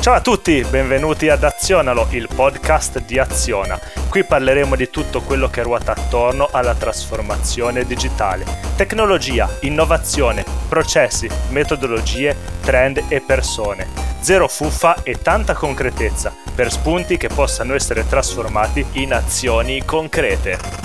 Ciao a tutti, benvenuti ad Azionalo, il podcast di Aziona. Qui parleremo di tutto quello che ruota attorno alla trasformazione digitale. Tecnologia, innovazione, processi, metodologie, trend e persone. Zero fuffa e tanta concretezza per spunti che possano essere trasformati in azioni concrete.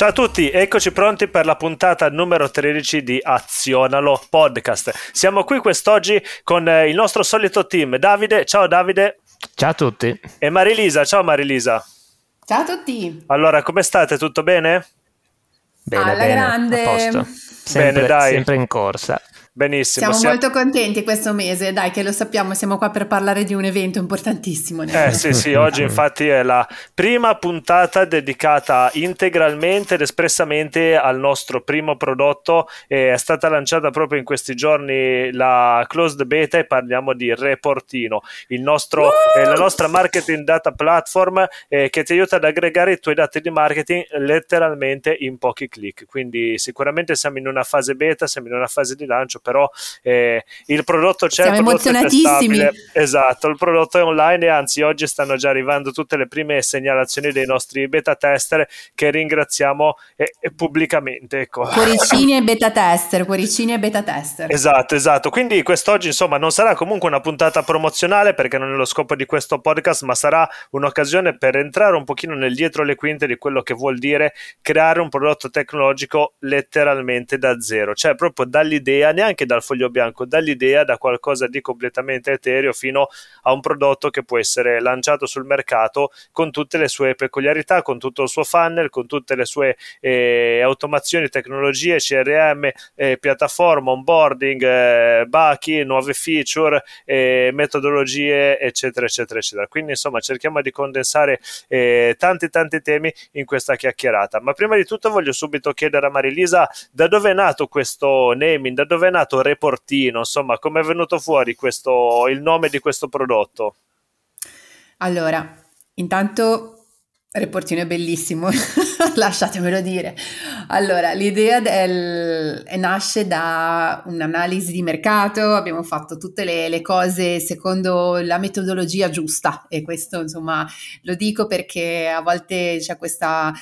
Ciao a tutti, eccoci pronti per la puntata numero 13 di Azionalo Podcast. Siamo qui quest'oggi con eh, il nostro solito team. Davide, ciao Davide. Ciao a tutti. E Marilisa, ciao Marilisa. Ciao a tutti. Allora, come state? Tutto bene? Bene, Alla bene, grande. a posto. Sempre, Bene, dai. sempre in corsa. Benissimo. Siamo siamo- molto contenti questo mese, dai che lo sappiamo, siamo qua per parlare di un evento importantissimo. Eh sì sì, oggi infatti è la prima puntata dedicata integralmente ed espressamente al nostro primo prodotto. È stata lanciata proprio in questi giorni la closed beta e parliamo di Reportino, il nostro, eh, la nostra marketing data platform eh, che ti aiuta ad aggregare i tuoi dati di marketing letteralmente in pochi clic. Quindi sicuramente siamo in una fase beta, siamo in una fase di lancio, però eh, il prodotto c'è, Siamo il prodotto emozionatissimi. Esatto, il prodotto è online e anzi oggi stanno già arrivando tutte le prime segnalazioni dei nostri beta tester che ringraziamo eh, pubblicamente. Ecco. Cuoricini e beta tester, cuoricini e beta tester. Esatto, esatto. Quindi quest'oggi, insomma, non sarà comunque una puntata promozionale perché non è lo scopo di questo podcast, ma sarà un'occasione per entrare un pochino nel dietro le quinte di quello che vuol dire creare un prodotto tecnologico letteralmente da zero, cioè proprio dall'idea, neanche dal foglio bianco, dall'idea da qualcosa di completamente etereo fino a un prodotto che può essere lanciato sul mercato con tutte le sue peculiarità, con tutto il suo funnel, con tutte le sue eh, automazioni, tecnologie, CRM, eh, piattaforma, onboarding, eh, bachi, nuove feature, eh, metodologie, eccetera, eccetera, eccetera. Quindi, insomma, cerchiamo di condensare eh, tanti, tanti temi in questa chiacchierata. Ma prima di tutto voglio subito chiedere a Marilisa da dove è nato questo naming, da dove è nato Reportino, insomma, come è venuto fuori questo, il nome di questo prodotto? Allora, intanto Reportino è bellissimo, lasciatemelo dire. Allora, l'idea del- eh, nasce da un'analisi di mercato, abbiamo fatto tutte le, le cose secondo la metodologia giusta e questo insomma lo dico perché a volte c'è questa,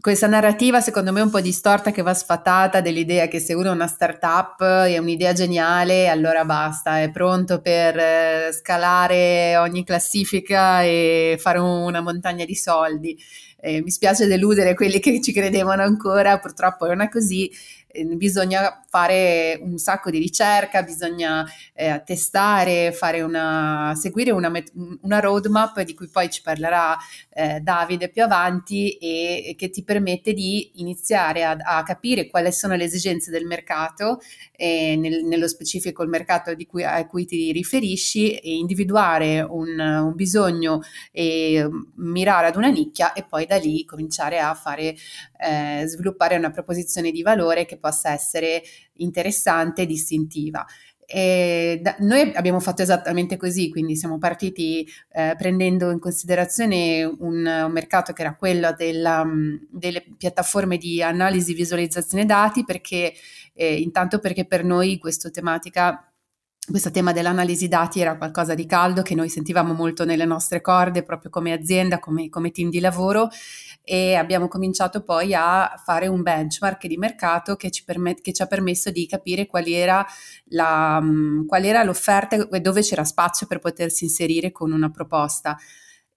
questa narrativa secondo me un po' distorta che va sfatata dell'idea che se uno ha una startup ha un'idea geniale allora basta, è pronto per eh, scalare ogni classifica e fare una montagna di soldi. Eh, mi spiace deludere quelli che ci credevano ancora, purtroppo non è così. Eh, bisogna fare un sacco di ricerca, bisogna eh, testare, una, seguire una, una roadmap di cui poi ci parlerà eh, Davide più avanti e, e che ti permette di iniziare a, a capire quali sono le esigenze del mercato, e nel- nello specifico il mercato cui- a cui ti riferisci e individuare un, un bisogno e mm, mirare ad una nicchia e poi da lì cominciare a fare eh, sviluppare una proposizione di valore che possa essere interessante e distintiva. E da- noi abbiamo fatto esattamente così, quindi siamo partiti eh, prendendo in considerazione un, un mercato che era quello della, mh, delle piattaforme di analisi e visualizzazione dati, perché eh, intanto perché per noi questa tematica questo tema dell'analisi dati era qualcosa di caldo che noi sentivamo molto nelle nostre corde, proprio come azienda, come, come team di lavoro, e abbiamo cominciato poi a fare un benchmark di mercato che ci, permet- che ci ha permesso di capire qual era, la, mh, qual era l'offerta e dove c'era spazio per potersi inserire con una proposta.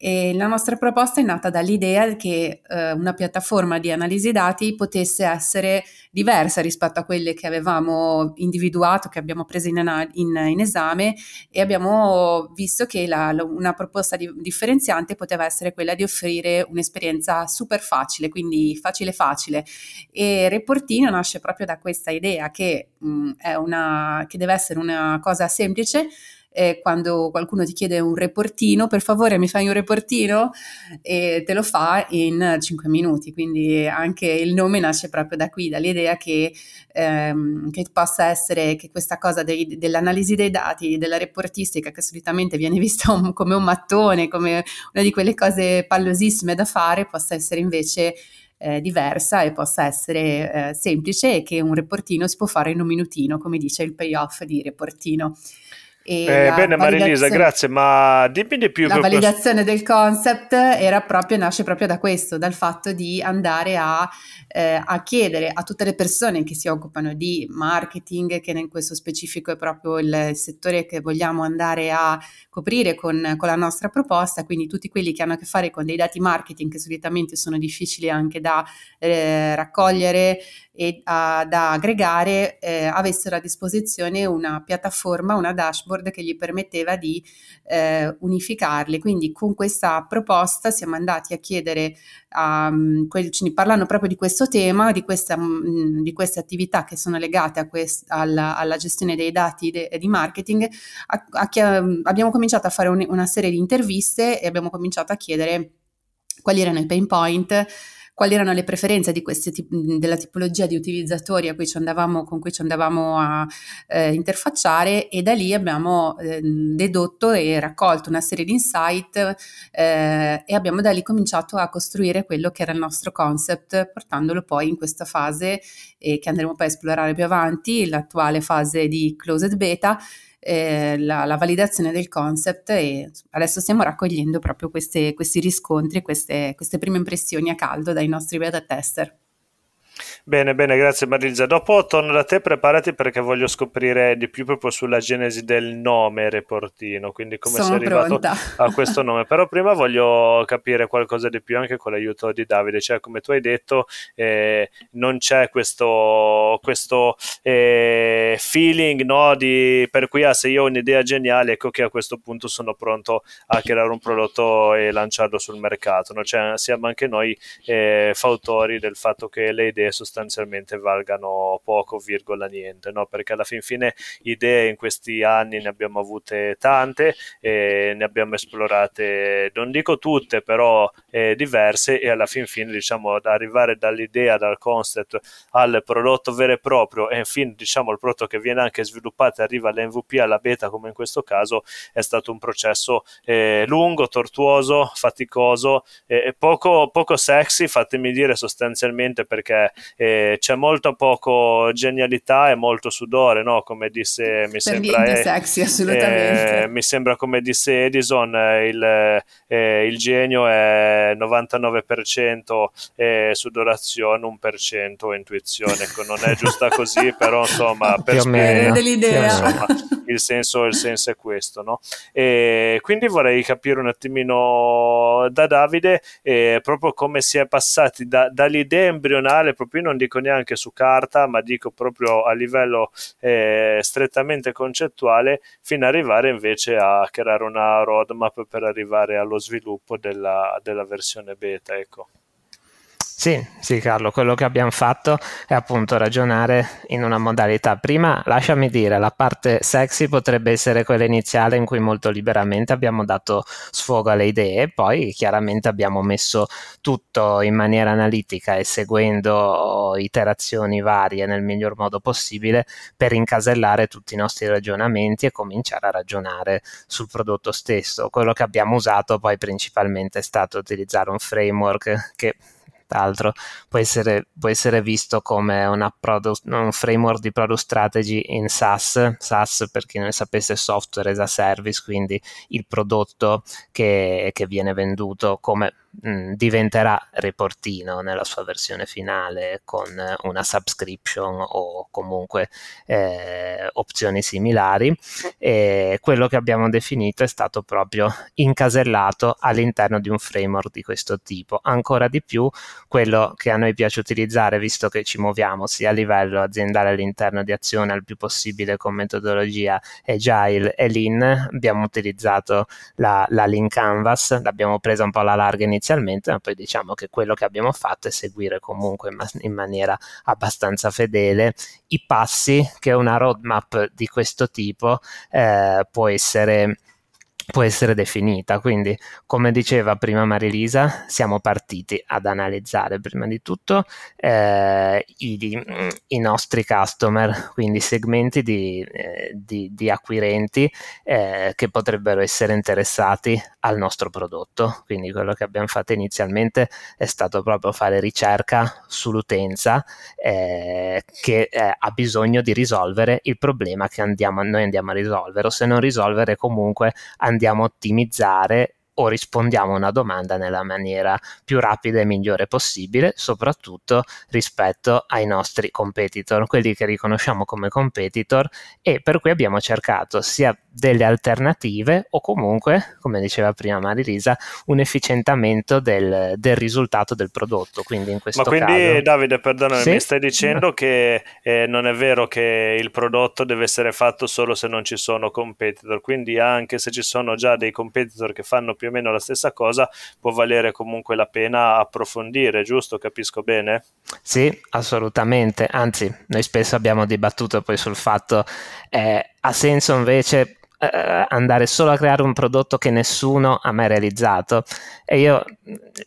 E la nostra proposta è nata dall'idea che eh, una piattaforma di analisi dati potesse essere diversa rispetto a quelle che avevamo individuato, che abbiamo preso in, in- in esame e abbiamo visto che la- la- una proposta di- differenziante poteva essere quella di offrire un'esperienza super facile, quindi facile facile. E Reportino nasce proprio da questa idea che, mh, è una, che deve essere una cosa semplice eh, quando qualcuno ti chiede un reportino, per favore mi fai un reportino e te lo fa in 5 minuti, quindi anche il nome nasce proprio da qui, dall'idea che, ehm, che possa essere che questa cosa dei- dell'analisi dei dati, della reportistica che solitamente viene vista un- come un mattone, come una di quelle cose pallosissime da fare, possa essere invece eh, diversa e possa essere eh, semplice e che un reportino si può fare in un minutino, come dice il payoff di reportino. Eh, bene Marilisa, grazie, ma dimmi di più. La validazione questo. del concept era proprio, nasce proprio da questo, dal fatto di andare a, eh, a, chiedere a tutte le persone che si occupano di marketing, che in questo specifico è proprio il settore che vogliamo andare a coprire con, con la nostra proposta, quindi tutti quelli che hanno a che fare con dei dati marketing che solitamente sono difficili anche da eh, raccogliere e a, da aggregare, eh, avessero a disposizione una piattaforma, una dashboard dashboard che gli permetteva di eh, unificarli. Quindi con questa proposta siamo andati a chiedere, um, quelli, parlando proprio di questo tema, di, questa, mh, mm, di queste attività che sono legate a quest, alla, alla, gestione dei dati de, di marketing, a, a, a, abbiamo cominciato a fare un, una serie di interviste e abbiamo cominciato a chiedere quali erano i pain point quali erano le preferenze tip- della tipologia di utilizzatori cui andavamo, con cui ci andavamo a eh, interfacciare e da lì abbiamo eh, dedotto e raccolto una serie di insight eh, e abbiamo da lì cominciato a costruire quello che era il nostro concept portandolo poi in questa fase che andremo poi a esplorare più avanti, l'attuale fase di closed beta eh, la, la, validazione del concept e adesso stiamo raccogliendo proprio queste, questi riscontri, queste, queste prime impressioni a caldo dai nostri beta tester. Bene, bene, grazie Marilza. Dopo torno da te, preparati perché voglio scoprire di più proprio sulla genesi del nome Reportino, quindi come Sono sei arrivato pronta. a questo nome. Però prima voglio capire qualcosa di più anche con l'aiuto di Davide, cioè come tu hai detto eh, non c'è questo, questo eh, feeling no, di, per cui ah, se io ho un'idea geniale, ecco che a questo punto sono pronto a creare un prodotto e lanciarlo sul mercato. No? Cioè, siamo anche noi eh, fautori del fatto che le idee sostanzialmente sostanzialmente valgano poco, virgola niente, no? perché alla fin fine idee in questi anni ne abbiamo avute tante, e ne abbiamo esplorate, non dico tutte, però eh, diverse e alla fin fine diciamo ad arrivare dall'idea, dal concept al prodotto vero e proprio e infine diciamo il prodotto che viene anche sviluppato arriva all'MVP, alla beta come in questo caso è stato un processo eh, lungo, tortuoso, faticoso e poco, poco sexy, fatemi dire sostanzialmente perché eh, c'è molto poco genialità e molto sudore, no? Come disse, mi per sembra... Eh, sexy. Eh, mi sembra come disse Edison, eh, il, eh, il, genio è 99% sudorazione, 1% intuizione. Ecco, non è giusta così, però insomma, per spiegare il, senso, il senso è questo, no? E quindi vorrei capire un attimino da Davide proprio come si è passati da, dall'idea embrionale proprio non dico neanche su carta, ma dico proprio a livello eh, strettamente concettuale, fino ad arrivare invece a creare una roadmap per arrivare allo sviluppo della, della versione beta. Ecco. Sì, sì Carlo, quello che abbiamo fatto è appunto ragionare in una modalità. Prima, lasciami dire, la parte sexy potrebbe essere quella iniziale in cui molto liberamente abbiamo dato sfogo alle idee, poi chiaramente abbiamo messo tutto in maniera analitica e seguendo iterazioni varie nel miglior modo possibile per incasellare tutti i nostri ragionamenti e cominciare a ragionare sul prodotto stesso. Quello che abbiamo usato poi principalmente è stato utilizzare un framework che tra l'altro può essere, può essere visto come product, un framework di product strategy in SaaS, SaaS per chi non sapesse software as a service, quindi il prodotto che, che viene venduto come mh, mm, diventerà reportino nella sua versione finale con una subscription o comunque eh, opzioni similari. E quello che abbiamo definito è stato proprio incasellato all'interno di un framework di questo tipo. Ancora di più quello che a noi piace utilizzare visto che ci muoviamo sia a livello aziendale all'interno di azione al più possibile con metodologia agile e lean abbiamo utilizzato la, la lean canvas l'abbiamo presa un po' alla larga inizialmente inizialmente, ma poi diciamo che quello che abbiamo fatto è seguire comunque in, maniera abbastanza fedele. I passi che una roadmap di questo tipo eh, può essere può essere definita. Quindi, come diceva prima Marilisa, siamo partiti ad analizzare prima di tutto eh, i, i, nostri customer, quindi segmenti di, eh, di, di acquirenti eh, che potrebbero essere interessati al nostro prodotto. Quindi, quello che abbiamo fatto inizialmente è stato proprio fare ricerca sull'utenza eh, che eh, ha bisogno di risolvere il problema che andiamo, noi andiamo a risolvere, o se non risolvere, comunque andiamo andiamo a ottimizzare o rispondiamo a una domanda nella maniera più rapida e migliore possibile, soprattutto rispetto ai nostri competitor, quelli che riconosciamo come competitor e per cui abbiamo cercato sia delle alternative o comunque, come diceva prima Marilisa, un efficientamento del, del risultato del prodotto. Quindi in questo Ma quindi caso... Davide, perdonami, sì? mi stai dicendo no. che eh, non è vero che il prodotto deve essere fatto solo se non ci sono competitor, quindi anche se ci sono già dei competitor che fanno più o meno la stessa cosa, può valere comunque la pena approfondire, giusto? Capisco bene? Sì, assolutamente. Anzi, noi spesso abbiamo dibattuto poi sul fatto eh, ha senso invece eh, andare solo a creare un prodotto che nessuno ha mai realizzato. E io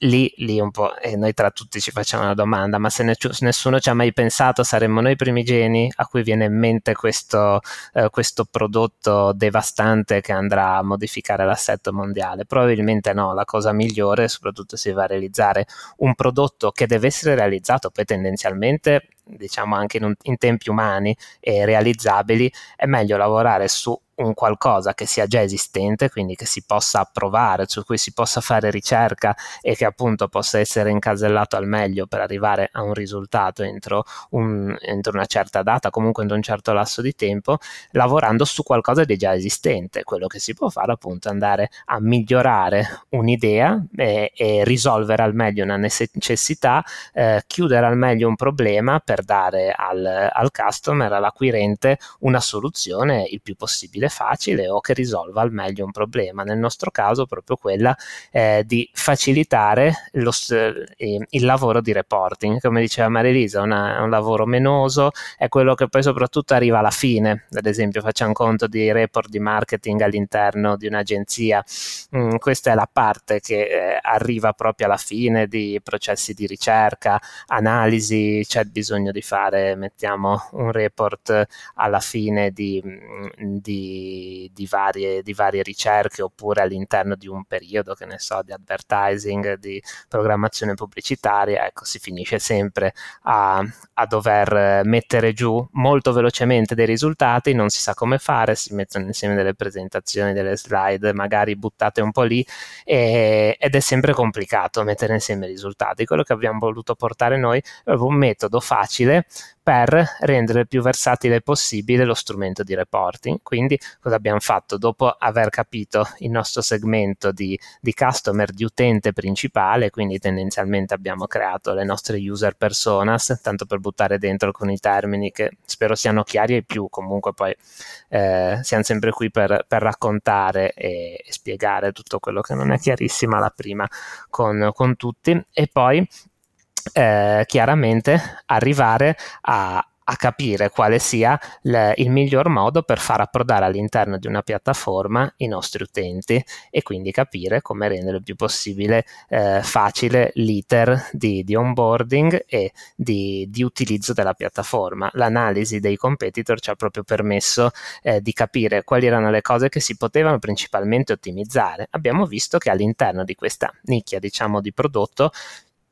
lì, lì un po', e noi tra tutti ci facciamo una domanda, ma se ne, nessuno ci ha mai pensato, saremmo noi primigeni a cui viene in mente questo, eh, questo prodotto devastante che andrà a modificare l'assetto mondiale? Probabilmente no, la cosa migliore, soprattutto se va a realizzare un prodotto che deve essere realizzato poi tendenzialmente diciamo anche in, un, in tempi umani e realizzabili, è meglio lavorare su un qualcosa che sia già esistente, quindi che si possa approvare, su cui si possa fare ricerca e che appunto possa essere incasellato al meglio per arrivare a un risultato entro, un, entro una certa data, comunque entro un certo lasso di tempo, lavorando su qualcosa di già esistente. Quello che si può fare appunto è andare a migliorare un'idea e, e risolvere al meglio una necessità, eh, chiudere al meglio un problema per dare al, al customer, all'acquirente, una soluzione il più possibile facile o che risolva al meglio un problema. Nel nostro caso proprio quella eh, di facilitare lo, eh, il lavoro di reporting. Come diceva Marilisa, è un lavoro menoso, è quello che poi soprattutto arriva alla fine. Ad esempio facciamo conto di report di marketing all'interno di un'agenzia. Mm, questa è la parte che eh, arriva proprio alla fine di processi di ricerca, analisi, c'è bisogno di fare, mettiamo un report alla fine di, di, di, varie, di varie ricerche oppure all'interno di un periodo, che ne so, di advertising, di programmazione pubblicitaria, ecco, si finisce sempre a, a dover mettere giù molto velocemente dei risultati, non si sa come fare, si mettono insieme delle presentazioni, delle slide, magari buttate un po' lì e, ed è sempre complicato mettere insieme i risultati. Quello che abbiamo voluto portare noi è un metodo facile facile per rendere più versatile possibile lo strumento di reporting. Quindi cosa abbiamo fatto? Dopo aver capito il nostro segmento di, di customer, di utente principale, quindi tendenzialmente abbiamo creato le nostre user personas, tanto per buttare dentro alcuni termini che spero siano chiari ai più, comunque poi eh, siamo sempre qui per, per raccontare e, e, spiegare tutto quello che non è chiarissimo alla prima con, con tutti. E poi eh, chiaramente arrivare a, a capire quale sia le, il miglior modo per far approdare all'interno di una piattaforma i nostri utenti e quindi capire come rendere il più possibile eh, facile l'iter di, di onboarding e di, di, utilizzo della piattaforma. L'analisi dei competitor ci ha proprio permesso eh, di capire quali erano le cose che si potevano principalmente ottimizzare. Abbiamo visto che all'interno di questa nicchia diciamo di prodotto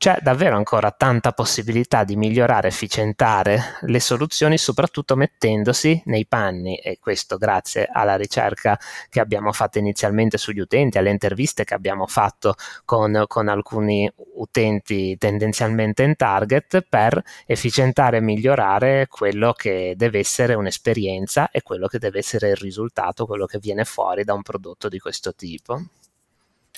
c'è davvero ancora tanta possibilità di migliorare, efficientare le soluzioni, soprattutto mettendosi nei panni, e questo grazie alla ricerca che abbiamo fatto inizialmente sugli utenti, alle interviste che abbiamo fatto con, con alcuni utenti tendenzialmente in target, per efficientare e migliorare quello che deve essere un'esperienza e quello che deve essere il risultato, quello che viene fuori da un prodotto di questo tipo.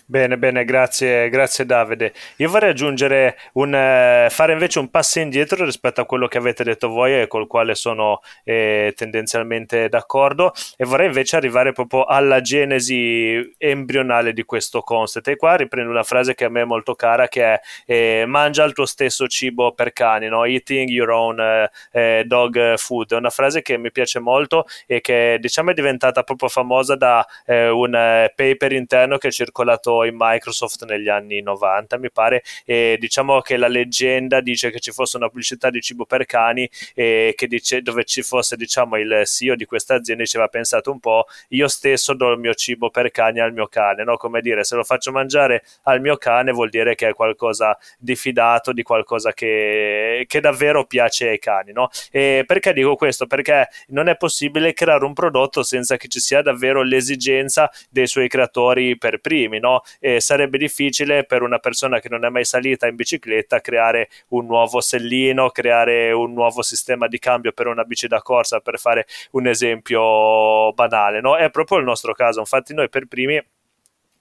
Bene, bene, grazie, grazie Davide. Io vorrei aggiungere un, eh, fare invece un passo indietro rispetto a quello che avete detto voi e col quale sono eh, tendenzialmente d'accordo e vorrei invece arrivare proprio alla genesi embrionale di questo concept. E qua riprendo una frase che a me è molto cara che è eh, mangia il tuo stesso cibo per cani, no? eating your own eh, eh, dog food. È una frase che mi piace molto e che diciamo è diventata proprio famosa da un paper interno che è circolato in Microsoft negli anni 90, mi pare, e diciamo che la leggenda dice che ci fosse una pubblicità di cibo per cani e dice, dove ci fosse diciamo il CEO di questa azienda diceva pensate un po', io stesso do il mio cibo per cani al mio cane, no? come dire se lo faccio mangiare al mio cane vuol dire che è qualcosa di fidato, di qualcosa che, che davvero piace ai cani. No? E perché dico questo? Perché non è possibile creare un prodotto senza che ci sia davvero l'esigenza dei suoi creatori per primi. No? Eh, sarebbe difficile per una persona che non è mai salita in bicicletta creare un nuovo sellino, creare un nuovo sistema di cambio per una bici da corsa, per fare un esempio banale. No? È proprio il nostro caso, infatti noi per primi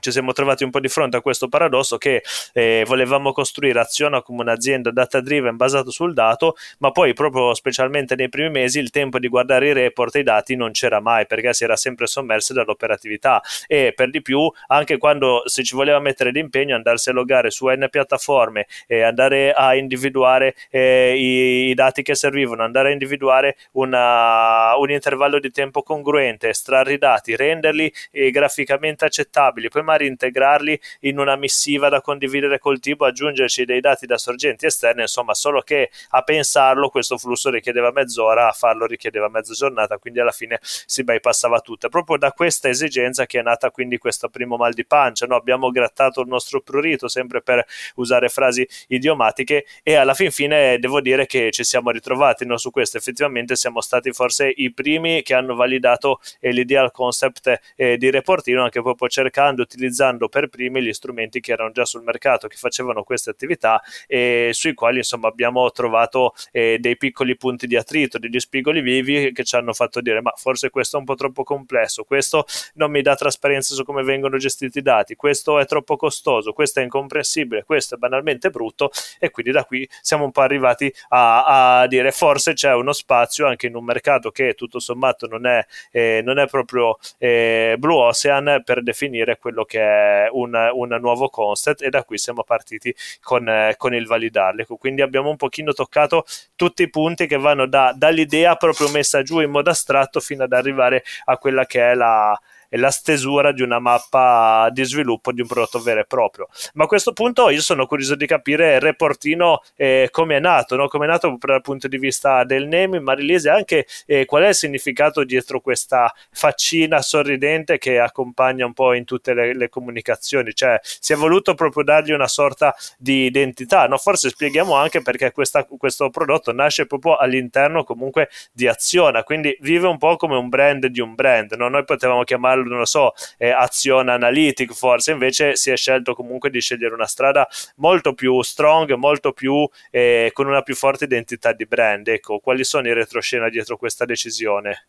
ci siamo trovati un po' di fronte a questo paradosso che eh, volevamo costruire Aziona come un'azienda data driven basato sul dato, ma poi proprio specialmente nei primi mesi il tempo di guardare i report e i dati non c'era mai perché si era sempre sommersi dall'operatività. E per di più anche quando se ci voleva mettere l'impegno andarsi a logare su N piattaforme e andare a individuare eh, i, i, dati che servivano, andare a individuare una, un intervallo di tempo congruente, estrarre i dati, renderli eh, graficamente accettabili, poi magari integrarli in una missiva da condividere col tipo, aggiungerci dei dati da sorgenti esterne, insomma, solo che a pensarlo questo flusso richiedeva mezz'ora, a farlo richiedeva mezza giornata, quindi alla fine si bypassava tutto. È proprio da questa esigenza che è nata quindi questo primo mal di pancia, no? abbiamo grattato il nostro prurito sempre per usare frasi idiomatiche e alla fin fine devo dire che ci siamo ritrovati no? su questo, effettivamente siamo stati forse i primi che hanno validato l'ideal concept eh, di reportino anche proprio cercando, utilizzando utilizzando per primi gli strumenti che erano già sul mercato, che facevano queste attività e sui quali insomma abbiamo trovato eh, dei piccoli punti di attrito, degli spigoli vivi che ci hanno fatto dire ma forse questo è un po' troppo complesso, questo non mi dà trasparenza su come vengono gestiti i dati, questo è troppo costoso, questo è incomprensibile, questo è banalmente brutto e quindi da qui siamo un po' arrivati a, a dire forse c'è uno spazio anche in un mercato che tutto sommato non è, eh, non è proprio eh, Blue Ocean per definire quello che che è un, un nuovo concept e da qui siamo partiti con, con, il validarli. Ecco, quindi abbiamo un pochino toccato tutti i punti che vanno da, dall'idea proprio messa giù in modo astratto fino ad arrivare a quella che è la, e la stesura di una mappa di sviluppo di un prodotto vero e proprio. Ma a questo punto io sono curioso di capire il reportino eh, come è nato, no? come è nato dal punto di vista del naming, Marilise, anche eh, qual è il significato dietro questa faccina sorridente che accompagna un po' in tutte le, le comunicazioni, cioè si è voluto proprio dargli una sorta di identità, no? forse spieghiamo anche perché questa, questo prodotto nasce proprio all'interno comunque di Aziona, quindi vive un po' come un brand di un brand, no? noi potevamo chiamarlo non lo so, eh, azione analytic forse, invece si è scelto comunque di scegliere una strada molto più strong, molto più eh, con una più forte identità di brand. Ecco, quali sono i retroscena dietro questa decisione?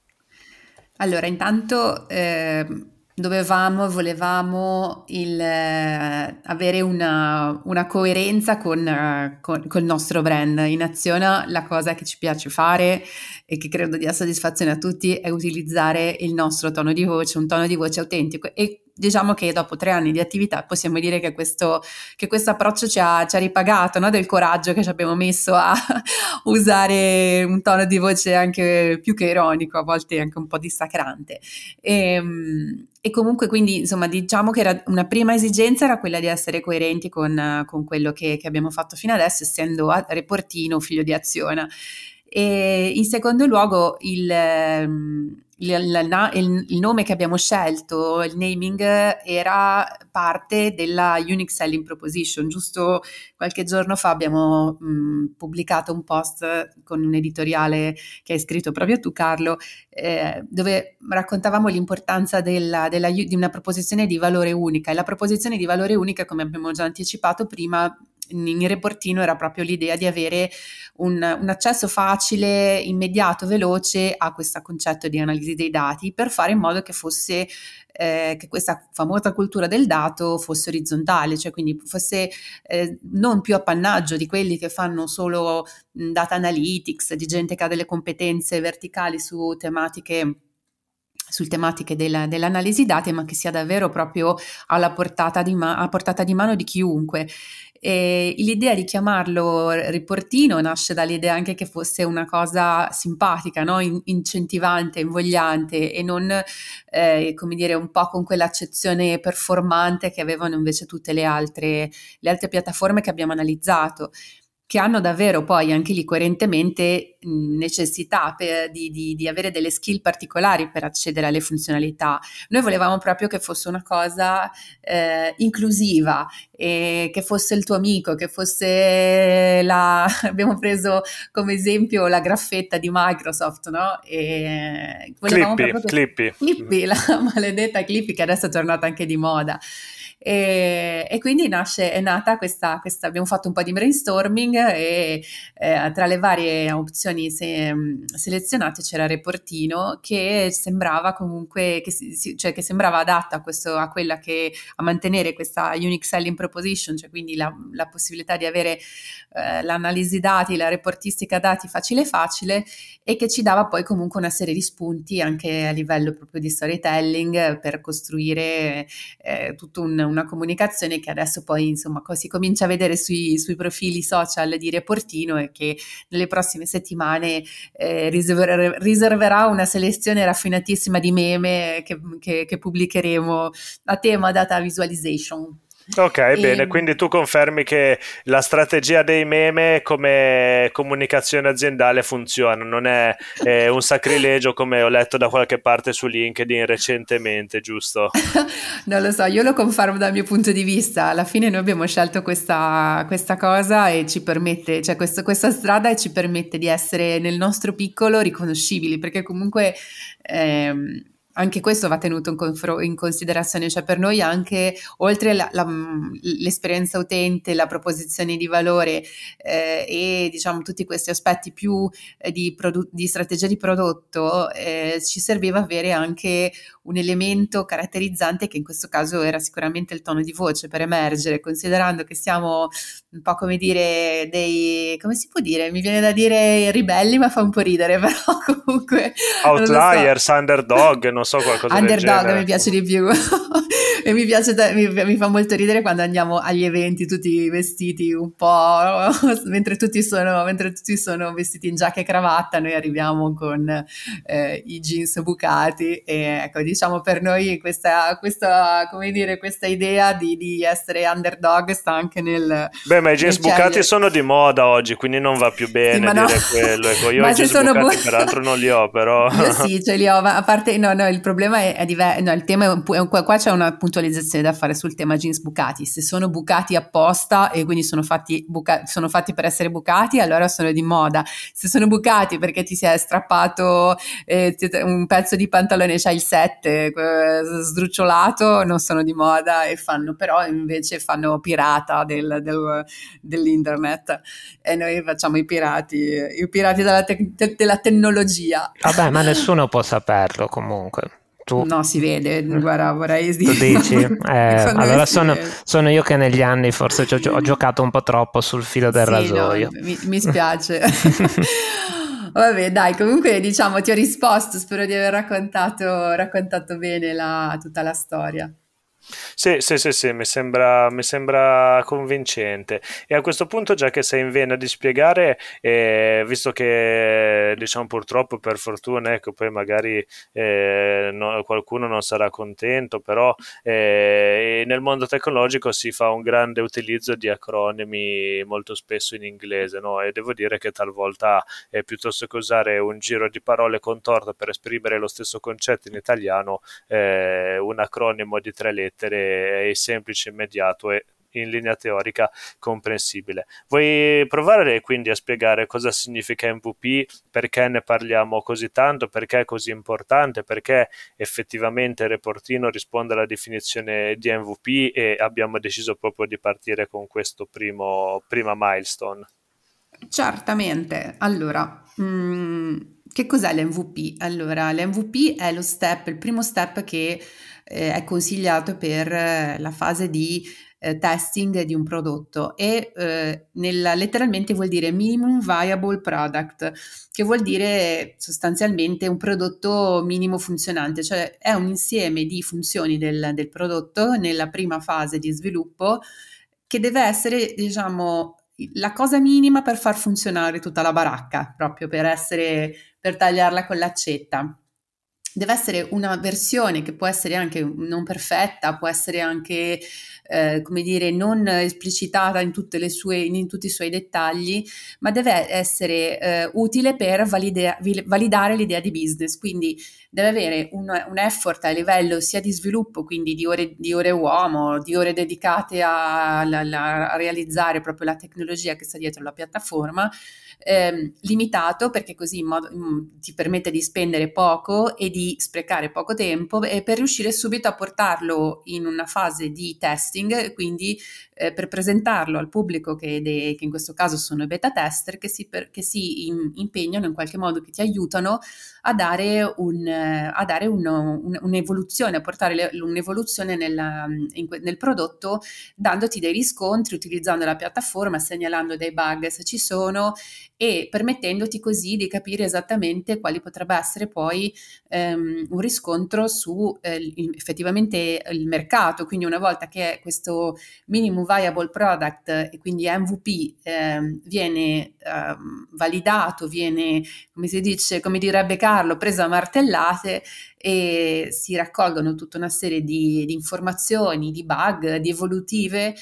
Allora, intanto eh, dovevamo, volevamo il, eh, avere una, una coerenza con, eh, con, il nostro brand. In Azione la cosa che ci piace fare e che credo dia soddisfazione a tutti è utilizzare il nostro tono di voce, un tono di voce autentico e diciamo che dopo tre anni di attività possiamo dire che questo, che questo approccio ci ha, ci ha ripagato no? del coraggio che ci abbiamo messo a usare un tono di voce anche più che ironico, a volte anche un po' dissacrante. E, ehm, e comunque quindi insomma diciamo che una prima esigenza era quella di essere coerenti con, con quello che, che abbiamo fatto fino adesso essendo reportino figlio di azione. E in secondo luogo il, ehm, il, il, nome che abbiamo scelto, il naming, era parte della Unique Selling Proposition. Giusto qualche giorno fa abbiamo mh, pubblicato un post con un editoriale che hai scritto proprio tu, Carlo, eh, dove raccontavamo l'importanza della, della, di una proposizione di valore unica. E la proposizione di valore unica, come abbiamo già anticipato prima, in Reportino era proprio l'idea di avere un, un, accesso facile, immediato, veloce a questo concetto di analisi dei dati per fare in modo che fosse eh, che questa famosa cultura del dato fosse orizzontale, cioè quindi fosse eh, non più appannaggio di quelli che fanno solo data analytics, di gente che ha delle competenze verticali su tematiche su tematiche della, dell'analisi dati, ma che sia davvero proprio alla portata di, ma- portata di mano di chiunque. E l'idea di chiamarlo riportino nasce dall'idea anche che fosse una cosa simpatica, no? In- incentivante, invogliante e non, eh, come dire, un po' con quell'accezione performante che avevano invece tutte le altre, le altre piattaforme che abbiamo analizzato che hanno davvero poi anche lì coerentemente necessità per, di, di, di, avere delle skill particolari per accedere alle funzionalità. Noi volevamo proprio che fosse una cosa eh, inclusiva, e che fosse il tuo amico, che fosse la... abbiamo preso come esempio la graffetta di Microsoft, no? E volevamo Clippy, che... Clippy. Clippy, la maledetta Clippy che adesso è tornata anche di moda. E, e quindi nasce, è nata questa, questa, abbiamo fatto un po' di brainstorming e eh, tra le varie opzioni se, selezionate c'era Reportino che sembrava comunque, che, si, cioè che sembrava adatta a, questo, a quella che, a mantenere questa unique selling proposition, cioè quindi la, la possibilità di avere eh, l'analisi dati, la reportistica dati facile facile e che ci dava poi comunque una serie di spunti anche a livello proprio di storytelling per costruire eh, tutta un, una comunicazione che adesso poi insomma si comincia a vedere sui, sui, profili social di Reportino e che nelle prossime settimane eh, riserver, riserverà una selezione raffinatissima di meme che, che, che pubblicheremo a tema data visualization. Ok, e... bene, quindi tu confermi che la strategia dei meme come comunicazione aziendale funziona, non è, è un sacrilegio come ho letto da qualche parte su LinkedIn recentemente, giusto? non lo so, io lo confermo dal mio punto di vista, alla fine noi abbiamo scelto questa, questa cosa e ci permette, cioè questo, questa strada e ci permette di essere nel nostro piccolo riconoscibili, perché comunque... Ehm, anche questo va tenuto in, confro- in, considerazione, cioè per noi anche oltre la, la, l'esperienza utente, la proposizione di valore eh, e diciamo tutti questi aspetti più eh, di, produ- di, strategia di prodotto, eh, ci serviva avere anche un elemento caratterizzante che in questo caso era sicuramente il tono di voce per emergere, considerando che siamo un po' come dire dei, come si può dire? Mi viene da dire ribelli, ma fa un po' ridere, però comunque... Outliers, so. underdog, non so qualcosa Underdog mi piace di più. e mi piace, mi, mi, fa molto ridere quando andiamo agli eventi tutti vestiti un po', mentre tutti sono, mentre tutti sono vestiti in giacca e cravatta, noi arriviamo con eh, i jeans bucati e ecco, diciamo per noi questa, questa come dire, questa idea di, di essere underdog sta anche nel... Beh, ma i jeans bucati sono di moda oggi, quindi non va più bene sì, dire no. quello. Ecco, io ma i jeans bucati bu- peraltro non li ho, però... Io sì, ce li ho, ma a parte, no, no, il problema è, è diverso, no, il tema è un, è un, qua c'è una puntualizzazione da fare sul tema jeans bucati, se sono bucati apposta e quindi sono fatti, buca- sono fatti per essere bucati, allora sono di moda, se sono bucati perché ti si è strappato eh, un pezzo di pantalone, c'hai il 7, eh, sdrucciolato non sono di moda e fanno però invece fanno pirata del, del, dell'internet e noi facciamo i pirati, i pirati della, te- della tecnologia. Vabbè, ma nessuno può saperlo comunque. Tu, no, si vede, guarda, vorrei dire. Tu dici? Eh, allora sono, sono, io che negli anni forse ho, ho, giocato un po' troppo sul filo del sì, rasoio. No, mi, mi spiace. Vabbè, dai, comunque diciamo ti ho risposto, spero di aver raccontato, raccontato bene la, tutta la storia. Sì, sì, sì, sì, mi sembra, mi sembra convincente. E a questo punto, già che sei in vena di spiegare, eh, visto che diciamo purtroppo per fortuna, ecco, poi magari eh, no, qualcuno non sarà contento, però eh, nel mondo tecnologico si fa un grande utilizzo di acronimi molto spesso in inglese, no? E devo dire che talvolta piuttosto che usare un giro di parole contorto per esprimere lo stesso concetto in italiano, eh, un acronimo di tre lettere è semplice, immediato e in linea teorica comprensibile. Vuoi provare quindi a spiegare cosa significa MVP, perché ne parliamo così tanto, perché è così importante, perché effettivamente il reportino risponde alla definizione di MVP e abbiamo deciso proprio di partire con questo primo, prima milestone? Certamente. Allora, mh, mm, che cos'è l'MVP? Allora, l'MVP è lo step, il primo step che eh, è consigliato per eh, la fase di eh, testing di un prodotto e eh, nella, letteralmente vuol dire minimum viable product, che vuol dire sostanzialmente un prodotto minimo funzionante, cioè è un insieme di funzioni del, del prodotto nella prima fase di sviluppo che deve essere, diciamo, la cosa minima per far funzionare tutta la baracca, proprio per essere, per tagliarla con l'accetta. Deve essere una versione che può essere anche non perfetta, può essere anche eh, come dire, non esplicitata in, sue, in, tutti i suoi dettagli, ma deve essere eh, utile per valide, validare l'idea di business. Quindi deve avere un, un, effort a livello sia di sviluppo, quindi di ore, di ore uomo, di ore dedicate a, a, a realizzare proprio la tecnologia che sta dietro la piattaforma, eh, limitato perché così modo, mh, ti permette di spendere poco e di sprecare poco tempo e per riuscire subito a portarlo in una fase di testing, quindi eh, per presentarlo al pubblico che, de, che, in questo caso sono i beta tester che si, per, che si in, impegnano in qualche modo, che ti aiutano a dare, un, a dare uno, un, un'evoluzione, a portare le, un'evoluzione nella, in, nel prodotto dandoti dei riscontri, utilizzando la piattaforma, segnalando dei bug se ci sono e permettendoti così di capire esattamente quali potrebbe essere poi ehm, un riscontro su eh, effettivamente il mercato. Quindi una volta che questo minimum viable product e quindi MVP eh, viene eh, validato, viene, come si dice, come direbbe Carlo, preso a martellate e si raccolgono tutta una serie di, di informazioni, di bug, di evolutive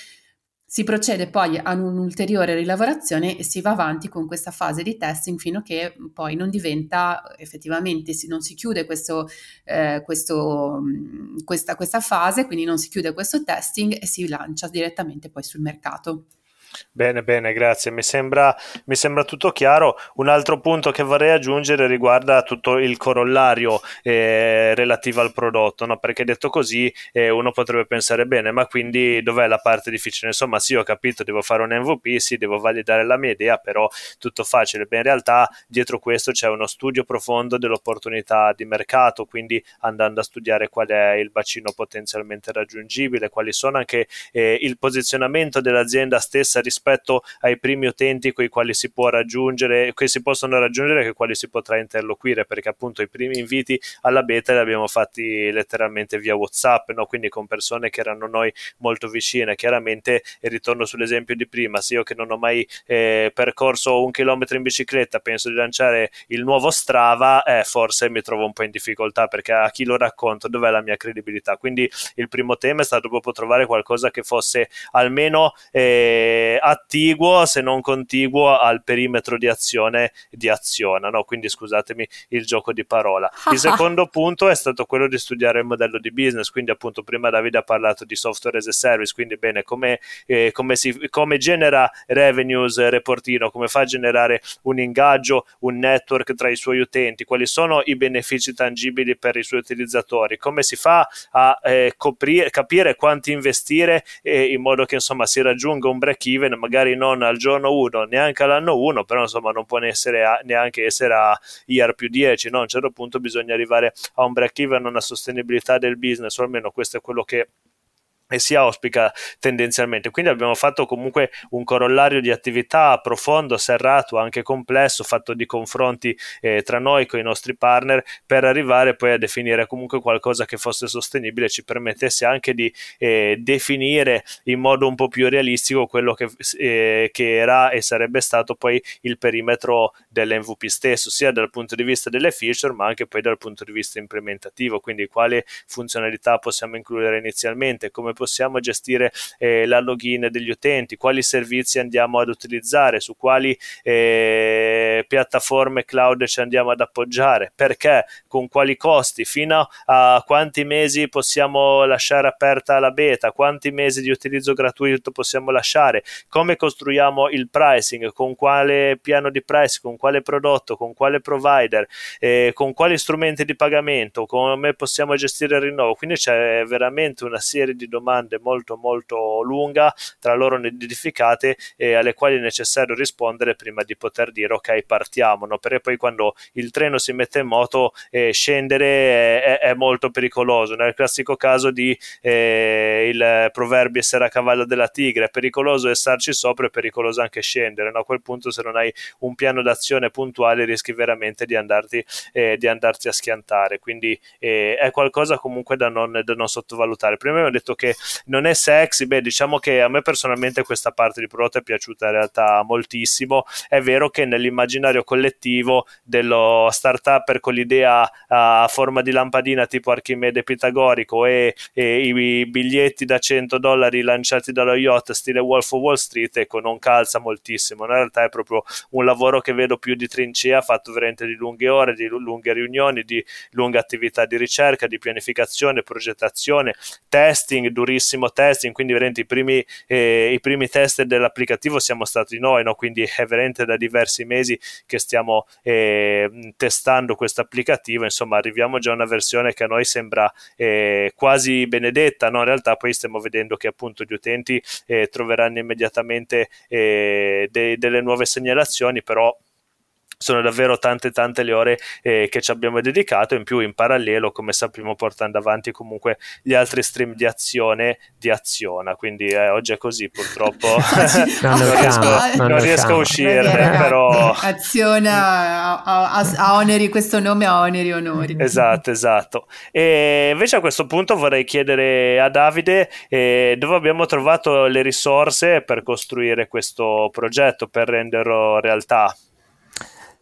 si procede poi a un'ulteriore rilavorazione e si va avanti con questa fase di testing fino a che poi non diventa effettivamente, non si chiude questo, eh, questo, questa, questa fase, quindi non si chiude questo testing e si lancia direttamente poi sul mercato. Bene, bene, grazie. Mi sembra, mi sembra, tutto chiaro. Un altro punto che vorrei aggiungere riguarda tutto il corollario eh, relativo al prodotto, no? perché detto così eh, uno potrebbe pensare bene, ma quindi dov'è la parte difficile? Insomma, sì, ho capito, devo fare un MVP, sì, devo validare la mia idea, però tutto facile. Beh, in realtà dietro questo c'è uno studio profondo dell'opportunità di mercato, quindi andando a studiare qual è il bacino potenzialmente raggiungibile, quali sono anche eh, il posizionamento dell'azienda stessa rispetto ai primi utenti con i quali si può raggiungere, che si possono raggiungere e con i quali si potrà interloquire, perché appunto i primi inviti alla beta li abbiamo fatti letteralmente via WhatsApp, no? quindi con persone che erano noi molto vicine. Chiaramente, e ritorno sull'esempio di prima, se io che non ho mai eh, percorso un chilometro in bicicletta penso di lanciare il nuovo Strava, eh, forse mi trovo un po' in difficoltà perché a chi lo racconto dov'è la mia credibilità? Quindi il primo tema è stato proprio trovare qualcosa che fosse almeno eh, attiguo se non contiguo al perimetro di azione di azione, no? quindi scusatemi il gioco di parola. Il secondo punto è stato quello di studiare il modello di business, quindi appunto prima Davide ha parlato di software as a service, quindi bene, come, eh, come, si, come genera revenues reportino, come fa a generare un ingaggio, un network tra i suoi utenti, quali sono i benefici tangibili per i suoi utilizzatori, come si fa a eh, coprire, capire quanti investire eh, in modo che insomma si raggiunga un break even even, magari non al giorno 1, neanche all'anno 1, però insomma non può essere a, neanche essere a IR più 10, no? a un certo punto bisogna arrivare a un break even, a una sostenibilità del business, o almeno questo è quello che e si auspica tendenzialmente. Quindi abbiamo fatto comunque un corollario di attività profondo, serrato, anche complesso, fatto di confronti eh, tra noi con i nostri partner per arrivare poi a definire comunque qualcosa che fosse sostenibile e ci permettesse anche di eh, definire in modo un po' più realistico quello che, eh, che era e sarebbe stato poi il perimetro dell'MVP stesso, sia dal punto di vista delle feature ma anche poi dal punto di vista implementativo, quindi quali funzionalità possiamo includere inizialmente, come possiamo possiamo gestire eh, la login degli utenti, quali servizi andiamo ad utilizzare, su quali eh, piattaforme cloud ci andiamo ad appoggiare, perché, con quali costi, fino a quanti mesi possiamo lasciare aperta la beta, quanti mesi di utilizzo gratuito possiamo lasciare, come costruiamo il pricing, con quale piano di price, con quale prodotto, con quale provider, eh, con quali strumenti di pagamento, come possiamo gestire il rinnovo. Quindi c'è veramente una serie di domande molto molto lunga, tra loro nidificate, eh, alle quali è necessario rispondere prima di poter dire ok partiamo, no? perché poi quando il treno si mette in moto eh, scendere è, è, molto pericoloso. Nel classico caso di eh, il proverbio essere a cavallo della tigre, è pericoloso starci sopra, è pericoloso anche scendere. No? A quel punto se non hai un piano d'azione puntuale rischi veramente di andarti, eh, di andarti a schiantare. Quindi eh, è qualcosa comunque da non, da non sottovalutare. Prima abbiamo detto che non è sexy, beh diciamo che a me personalmente questa parte di prodotto è piaciuta in realtà moltissimo. È vero che nell'immaginario collettivo dello startup con l'idea a forma di lampadina tipo Archimede pitagorico e, e i biglietti da 100 dollari lanciati dallo yacht stile Wolf of Wall Street ecco non calza moltissimo in realtà è proprio un lavoro che vedo più di trincea fatto veramente di lunghe ore di lunghe riunioni di lunga attività di ricerca di pianificazione progettazione testing durissimo testing quindi veramente i primi, eh, i primi test dell'applicativo siamo stati noi no? quindi è veramente da diversi mesi che stiamo eh, testando questo applicativo insomma arriviamo già a una versione che a noi sembra eh, quasi benedetta no? in realtà poi stiamo vedendo che appunto gli utenti eh, troveranno immediatamente eh, de- delle nuove segnalazioni, però sono davvero tante tante le ore eh, che ci abbiamo dedicato. In più in parallelo come sappiamo portando avanti comunque gli altri stream di azione di aziona. Quindi eh, oggi è così purtroppo. Non, non, riesco, non, non riesco, a uscirne però aziona ha oneri questo nome ha oneri e onori. Esatto esatto. E invece a questo punto vorrei chiedere a Davide eh, dove abbiamo trovato le risorse per costruire questo progetto per renderlo realtà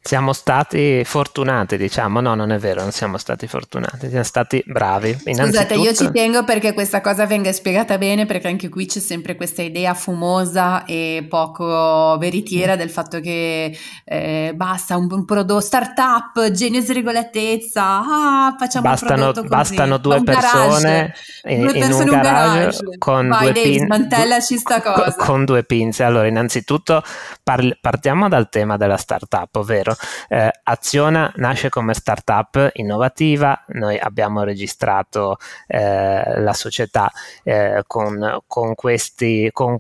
siamo stati fortunati, diciamo. No, non è vero, non siamo stati fortunati, siamo stati bravi. Scusate, io ci tengo perché questa cosa venga spiegata bene, perché anche qui c'è sempre questa idea fumosa e poco veritiera del fatto che eh, basta un, un prodotto startup, genio e sregolatezza, ah, facciamo bastano, un prodotto così. Bastano due persone, in, due persone in un garage, garage. con Vai, due Dave, pin, smantellaci sta cosa. Con, con due pinze. Allora, innanzitutto parli, partiamo dal tema della startup, ovvero eh, Aziona nasce come startup innovativa, noi abbiamo registrato eh, la società eh, con, con, questi, con,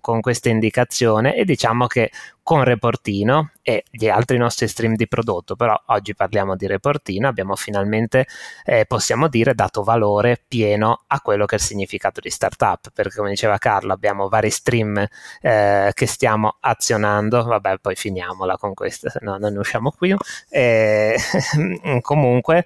con questa indicazione e diciamo che con Reportino e gli altri nostri stream di prodotto, però oggi parliamo di Reportino, abbiamo finalmente, eh, possiamo dire, dato valore pieno a quello che è il significato di startup, perché come diceva Carlo abbiamo vari stream eh, che stiamo azionando, vabbè poi finiamola con questa, se no non ne usciamo qui, eh, comunque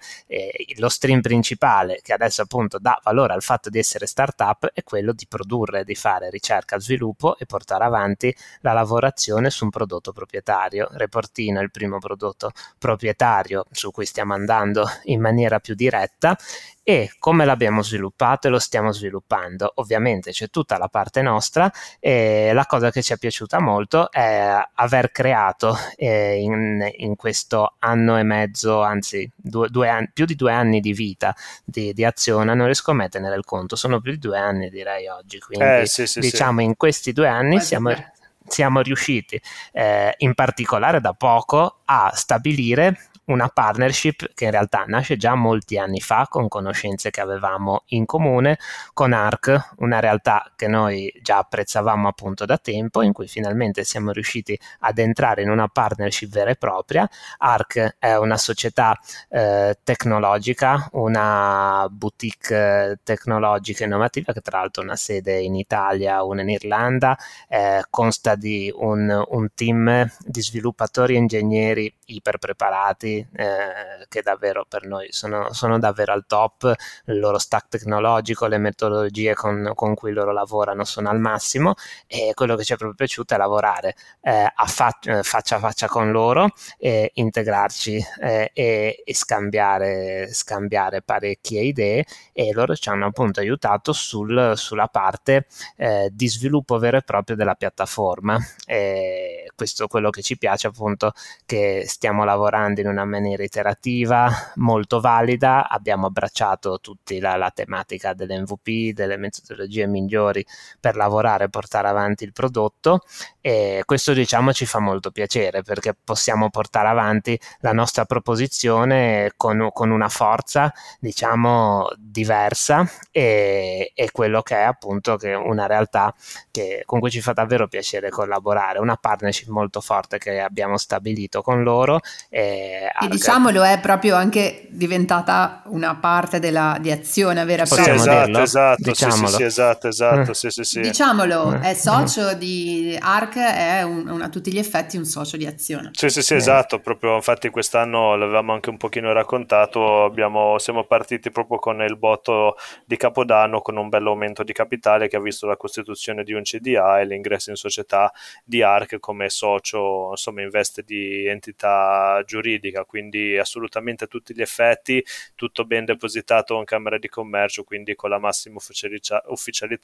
lo stream principale che adesso appunto dà valore al fatto di essere startup è quello di produrre, di fare ricerca, sviluppo e portare avanti la lavorazione su un un prodotto proprietario. Reportino è il primo prodotto proprietario su cui stiamo andando in maniera più diretta e come l'abbiamo sviluppato e lo stiamo sviluppando. Ovviamente c'è tutta la parte nostra e la cosa che ci è piaciuta molto è aver creato eh, in, in, questo anno e mezzo, anzi due, due anni, più di due anni di vita di, di, azione, non riesco a mettere il conto, sono più di due anni direi oggi, quindi eh, sì, sì, diciamo sì. in questi due anni Quasi siamo... Beh siamo riusciti eh, in particolare da poco a stabilire una partnership che in realtà nasce già molti anni fa con conoscenze che avevamo in comune con ARC, una realtà che noi già apprezzavamo appunto da tempo, in cui finalmente siamo riusciti ad entrare in una partnership vera e propria. ARC è una società eh, tecnologica, una boutique eh, tecnologica innovativa che tra l'altro ha una sede in Italia, una in Irlanda, eh, consta di un, un team di sviluppatori e ingegneri iper preparati eh, che davvero per noi sono, sono, davvero al top, il loro stack tecnologico, le metodologie con, con, cui loro lavorano sono al massimo e quello che ci è proprio piaciuto è lavorare eh, a fa- eh, faccia a faccia con loro, e integrarci eh, e, e scambiare, scambiare parecchie idee e loro ci hanno appunto aiutato sul, sulla parte eh, di sviluppo vero e proprio della piattaforma. E questo è quello che ci piace appunto che stiamo lavorando in una maniera iterativa molto valida, abbiamo abbracciato tutti la, la tematica dell'MVP, delle metodologie migliori per lavorare e portare avanti il prodotto e questo diciamo ci fa molto piacere perché possiamo portare avanti la nostra proposizione con, con una forza diciamo diversa e, e, quello che è appunto che una realtà che, con cui ci fa davvero piacere collaborare, una partnership molto forte che abbiamo stabilito con loro. E, e diciamolo, è proprio anche diventata una parte della, di azione vera e propria. Sì, esatto, esatto, diciamolo. Sì, sì, esatto, esatto, eh. sì, sì, sì. Diciamolo, eh. è socio di ARC, è un, un, a tutti gli effetti un socio di azione. Sì, sì, sì, eh. esatto, proprio infatti quest'anno l'avevamo anche un pochino raccontato, abbiamo, siamo partiti proprio con il botto di Capodanno con un bel aumento di capitale che ha visto la costituzione di un CDA e l'ingresso in società di ARC come socio, insomma, in veste di entità giuridica, quindi assolutamente a tutti gli effetti, tutto ben depositato in Camera di Commercio, quindi con la massima ufficialità,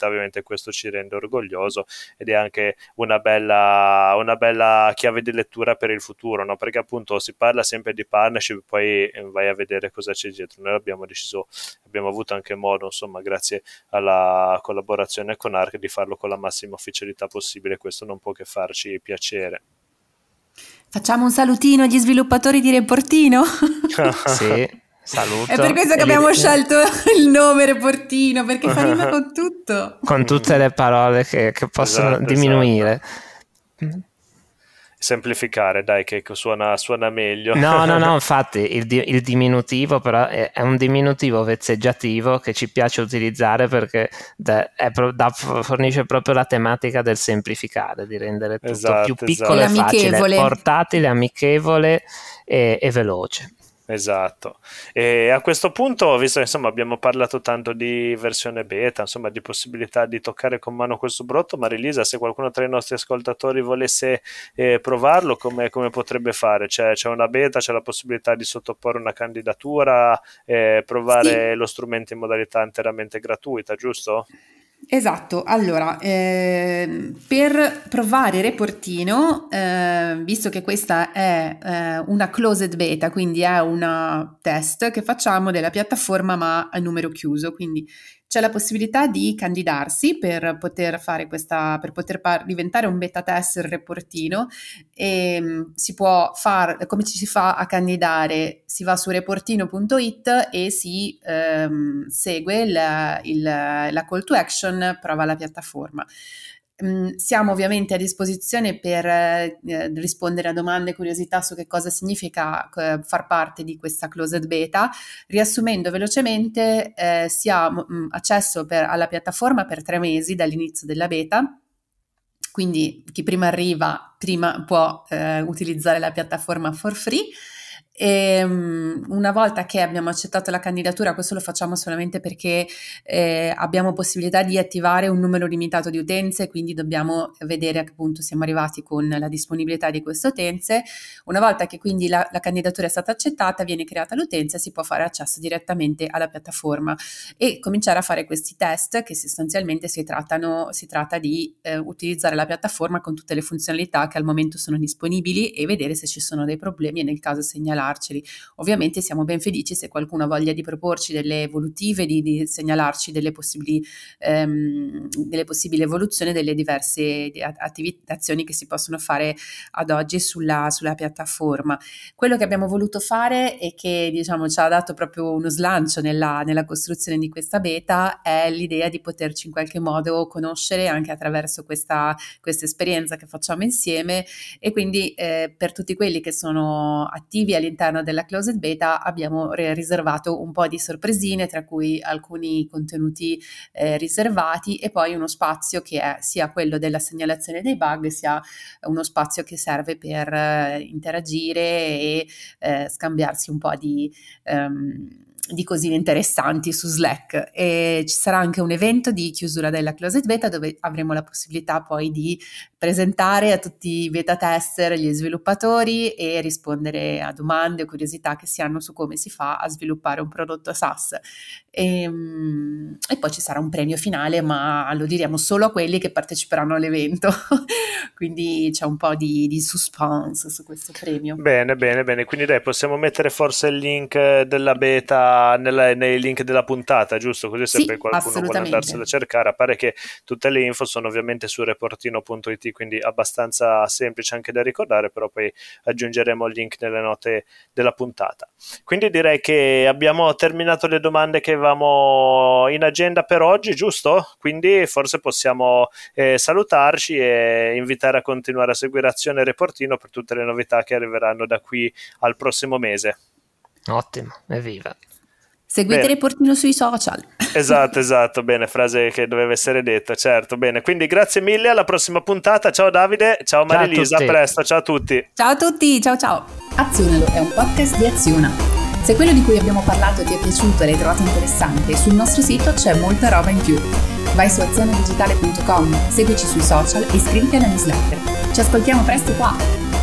ovviamente questo ci rende orgoglioso ed è anche una bella, una bella chiave di lettura per il futuro, no? perché appunto si parla sempre di partnership, poi vai a vedere cosa c'è dietro. Noi abbiamo deciso, abbiamo avuto anche modo, insomma, grazie alla collaborazione con ARC, di farlo con la massima ufficialità possibile. Questo non può che farci piacere. Facciamo un salutino agli sviluppatori di Reportino? sì. Saluto. È per questo che abbiamo scelto il nome Reportino, perché fa rima con tutto. Con tutte le parole che, che possono esatto, diminuire. Esatto semplificare, dai, che suona, suona meglio. No, no, no, infatti il, di, il diminutivo però è, è, un diminutivo vezzeggiativo che ci piace utilizzare perché da, pro, da, fornisce proprio la tematica del semplificare, di rendere tutto esatto, più piccolo esatto. e facile, portatile, amichevole e, e veloce. Esatto. E a questo punto, visto che insomma abbiamo parlato tanto di versione beta, insomma di possibilità di toccare con mano questo prodotto, Marilisa, se qualcuno tra i nostri ascoltatori volesse eh, provarlo, come, come, potrebbe fare? C'è, c'è, una beta, c'è la possibilità di sottoporre una candidatura, eh, provare sì. lo strumento in modalità interamente gratuita, giusto? Esatto, allora, eh, per provare Reportino, eh, visto che questa è eh, una closed beta, quindi è un test che facciamo della piattaforma ma a numero chiuso, quindi c'è la possibilità di candidarsi per poter fare questa, per poter par- diventare un beta tester reportino e um, si può fare, come ci si fa a candidare? Si va su reportino.it e si um, segue il, il, la call to action, prova la piattaforma. Siamo ovviamente a disposizione per eh, rispondere a domande e curiosità su che cosa significa eh, far parte di questa closed beta. Riassumendo velocemente, eh, si ha mh, accesso per, alla piattaforma per tre mesi dall'inizio della beta. Quindi chi prima arriva prima può eh, utilizzare la piattaforma for free e um, una volta che abbiamo accettato la candidatura, questo lo facciamo solamente perché eh, abbiamo possibilità di attivare un numero limitato di utenze, quindi dobbiamo vedere a che punto siamo arrivati con la disponibilità di queste utenze. Una volta che quindi la, la candidatura è stata accettata, viene creata l'utenza e si può fare accesso direttamente alla piattaforma e cominciare a fare questi test che sostanzialmente si, trattano, si tratta di eh, utilizzare la piattaforma con tutte le funzionalità che al momento sono disponibili e vedere se ci sono dei problemi e nel caso segnalare segnalarceli. Ovviamente siamo ben felici se qualcuno ha voglia di proporci delle evolutive, di, di segnalarci delle possibili, ehm, delle possibili evoluzioni delle diverse attività, azioni che si possono fare ad oggi sulla, sulla piattaforma. Quello che abbiamo voluto fare e che diciamo, ci ha dato proprio uno slancio nella, nella costruzione di questa beta è l'idea di poterci in qualche modo conoscere anche attraverso questa, questa esperienza che facciamo insieme e quindi eh, per tutti quelli che sono attivi all'interno all'interno della closet beta abbiamo riservato un po' di sorpresine, tra cui alcuni contenuti eh, riservati e poi uno spazio che è sia quello della segnalazione dei bug, sia uno spazio che serve per eh, interagire e eh, scambiarsi un po' di... Um, di cosine interessanti su Slack e ci sarà anche un evento di chiusura della closet beta dove avremo la possibilità poi di presentare a tutti i beta tester, gli sviluppatori e rispondere a domande o curiosità che si hanno su come si fa a sviluppare un prodotto SaaS. E, ehm, e poi ci sarà un premio finale, ma lo diremo solo a quelli che parteciperanno all'evento. Quindi c'è un po' di, di suspense su questo premio. Bene, bene, bene. Quindi dai, possiamo mettere forse il link della beta nella, nei link della puntata, giusto? Così se sì, qualcuno vuole andarsela a cercare. Appare che tutte le info sono ovviamente su reportino.it, quindi abbastanza semplice anche da ricordare, però poi aggiungeremo il link nelle note della puntata. Quindi direi che abbiamo terminato le domande che avevamo in agenda per oggi, giusto? Quindi forse possiamo eh, salutarci e invitare a continuare a seguire Azione Reportino per tutte le novità che arriveranno da qui al prossimo mese. Ottimo, evviva. Seguite bene. Reportino sui social. Esatto, esatto, bene, frase che doveva essere detta, certo, bene. Quindi grazie mille, alla prossima puntata. Ciao Davide, ciao Marilisa, a, a presto, ciao a tutti. Ciao a tutti, ciao ciao. Azionalo è un podcast di Aziona se quello di cui abbiamo parlato ti è piaciuto e l'hai trovato interessante, sul nostro sito c'è molta roba in più. Vai su azionedigitale.com, seguici sui social e iscriviti alla newsletter. Ci ascoltiamo presto qua!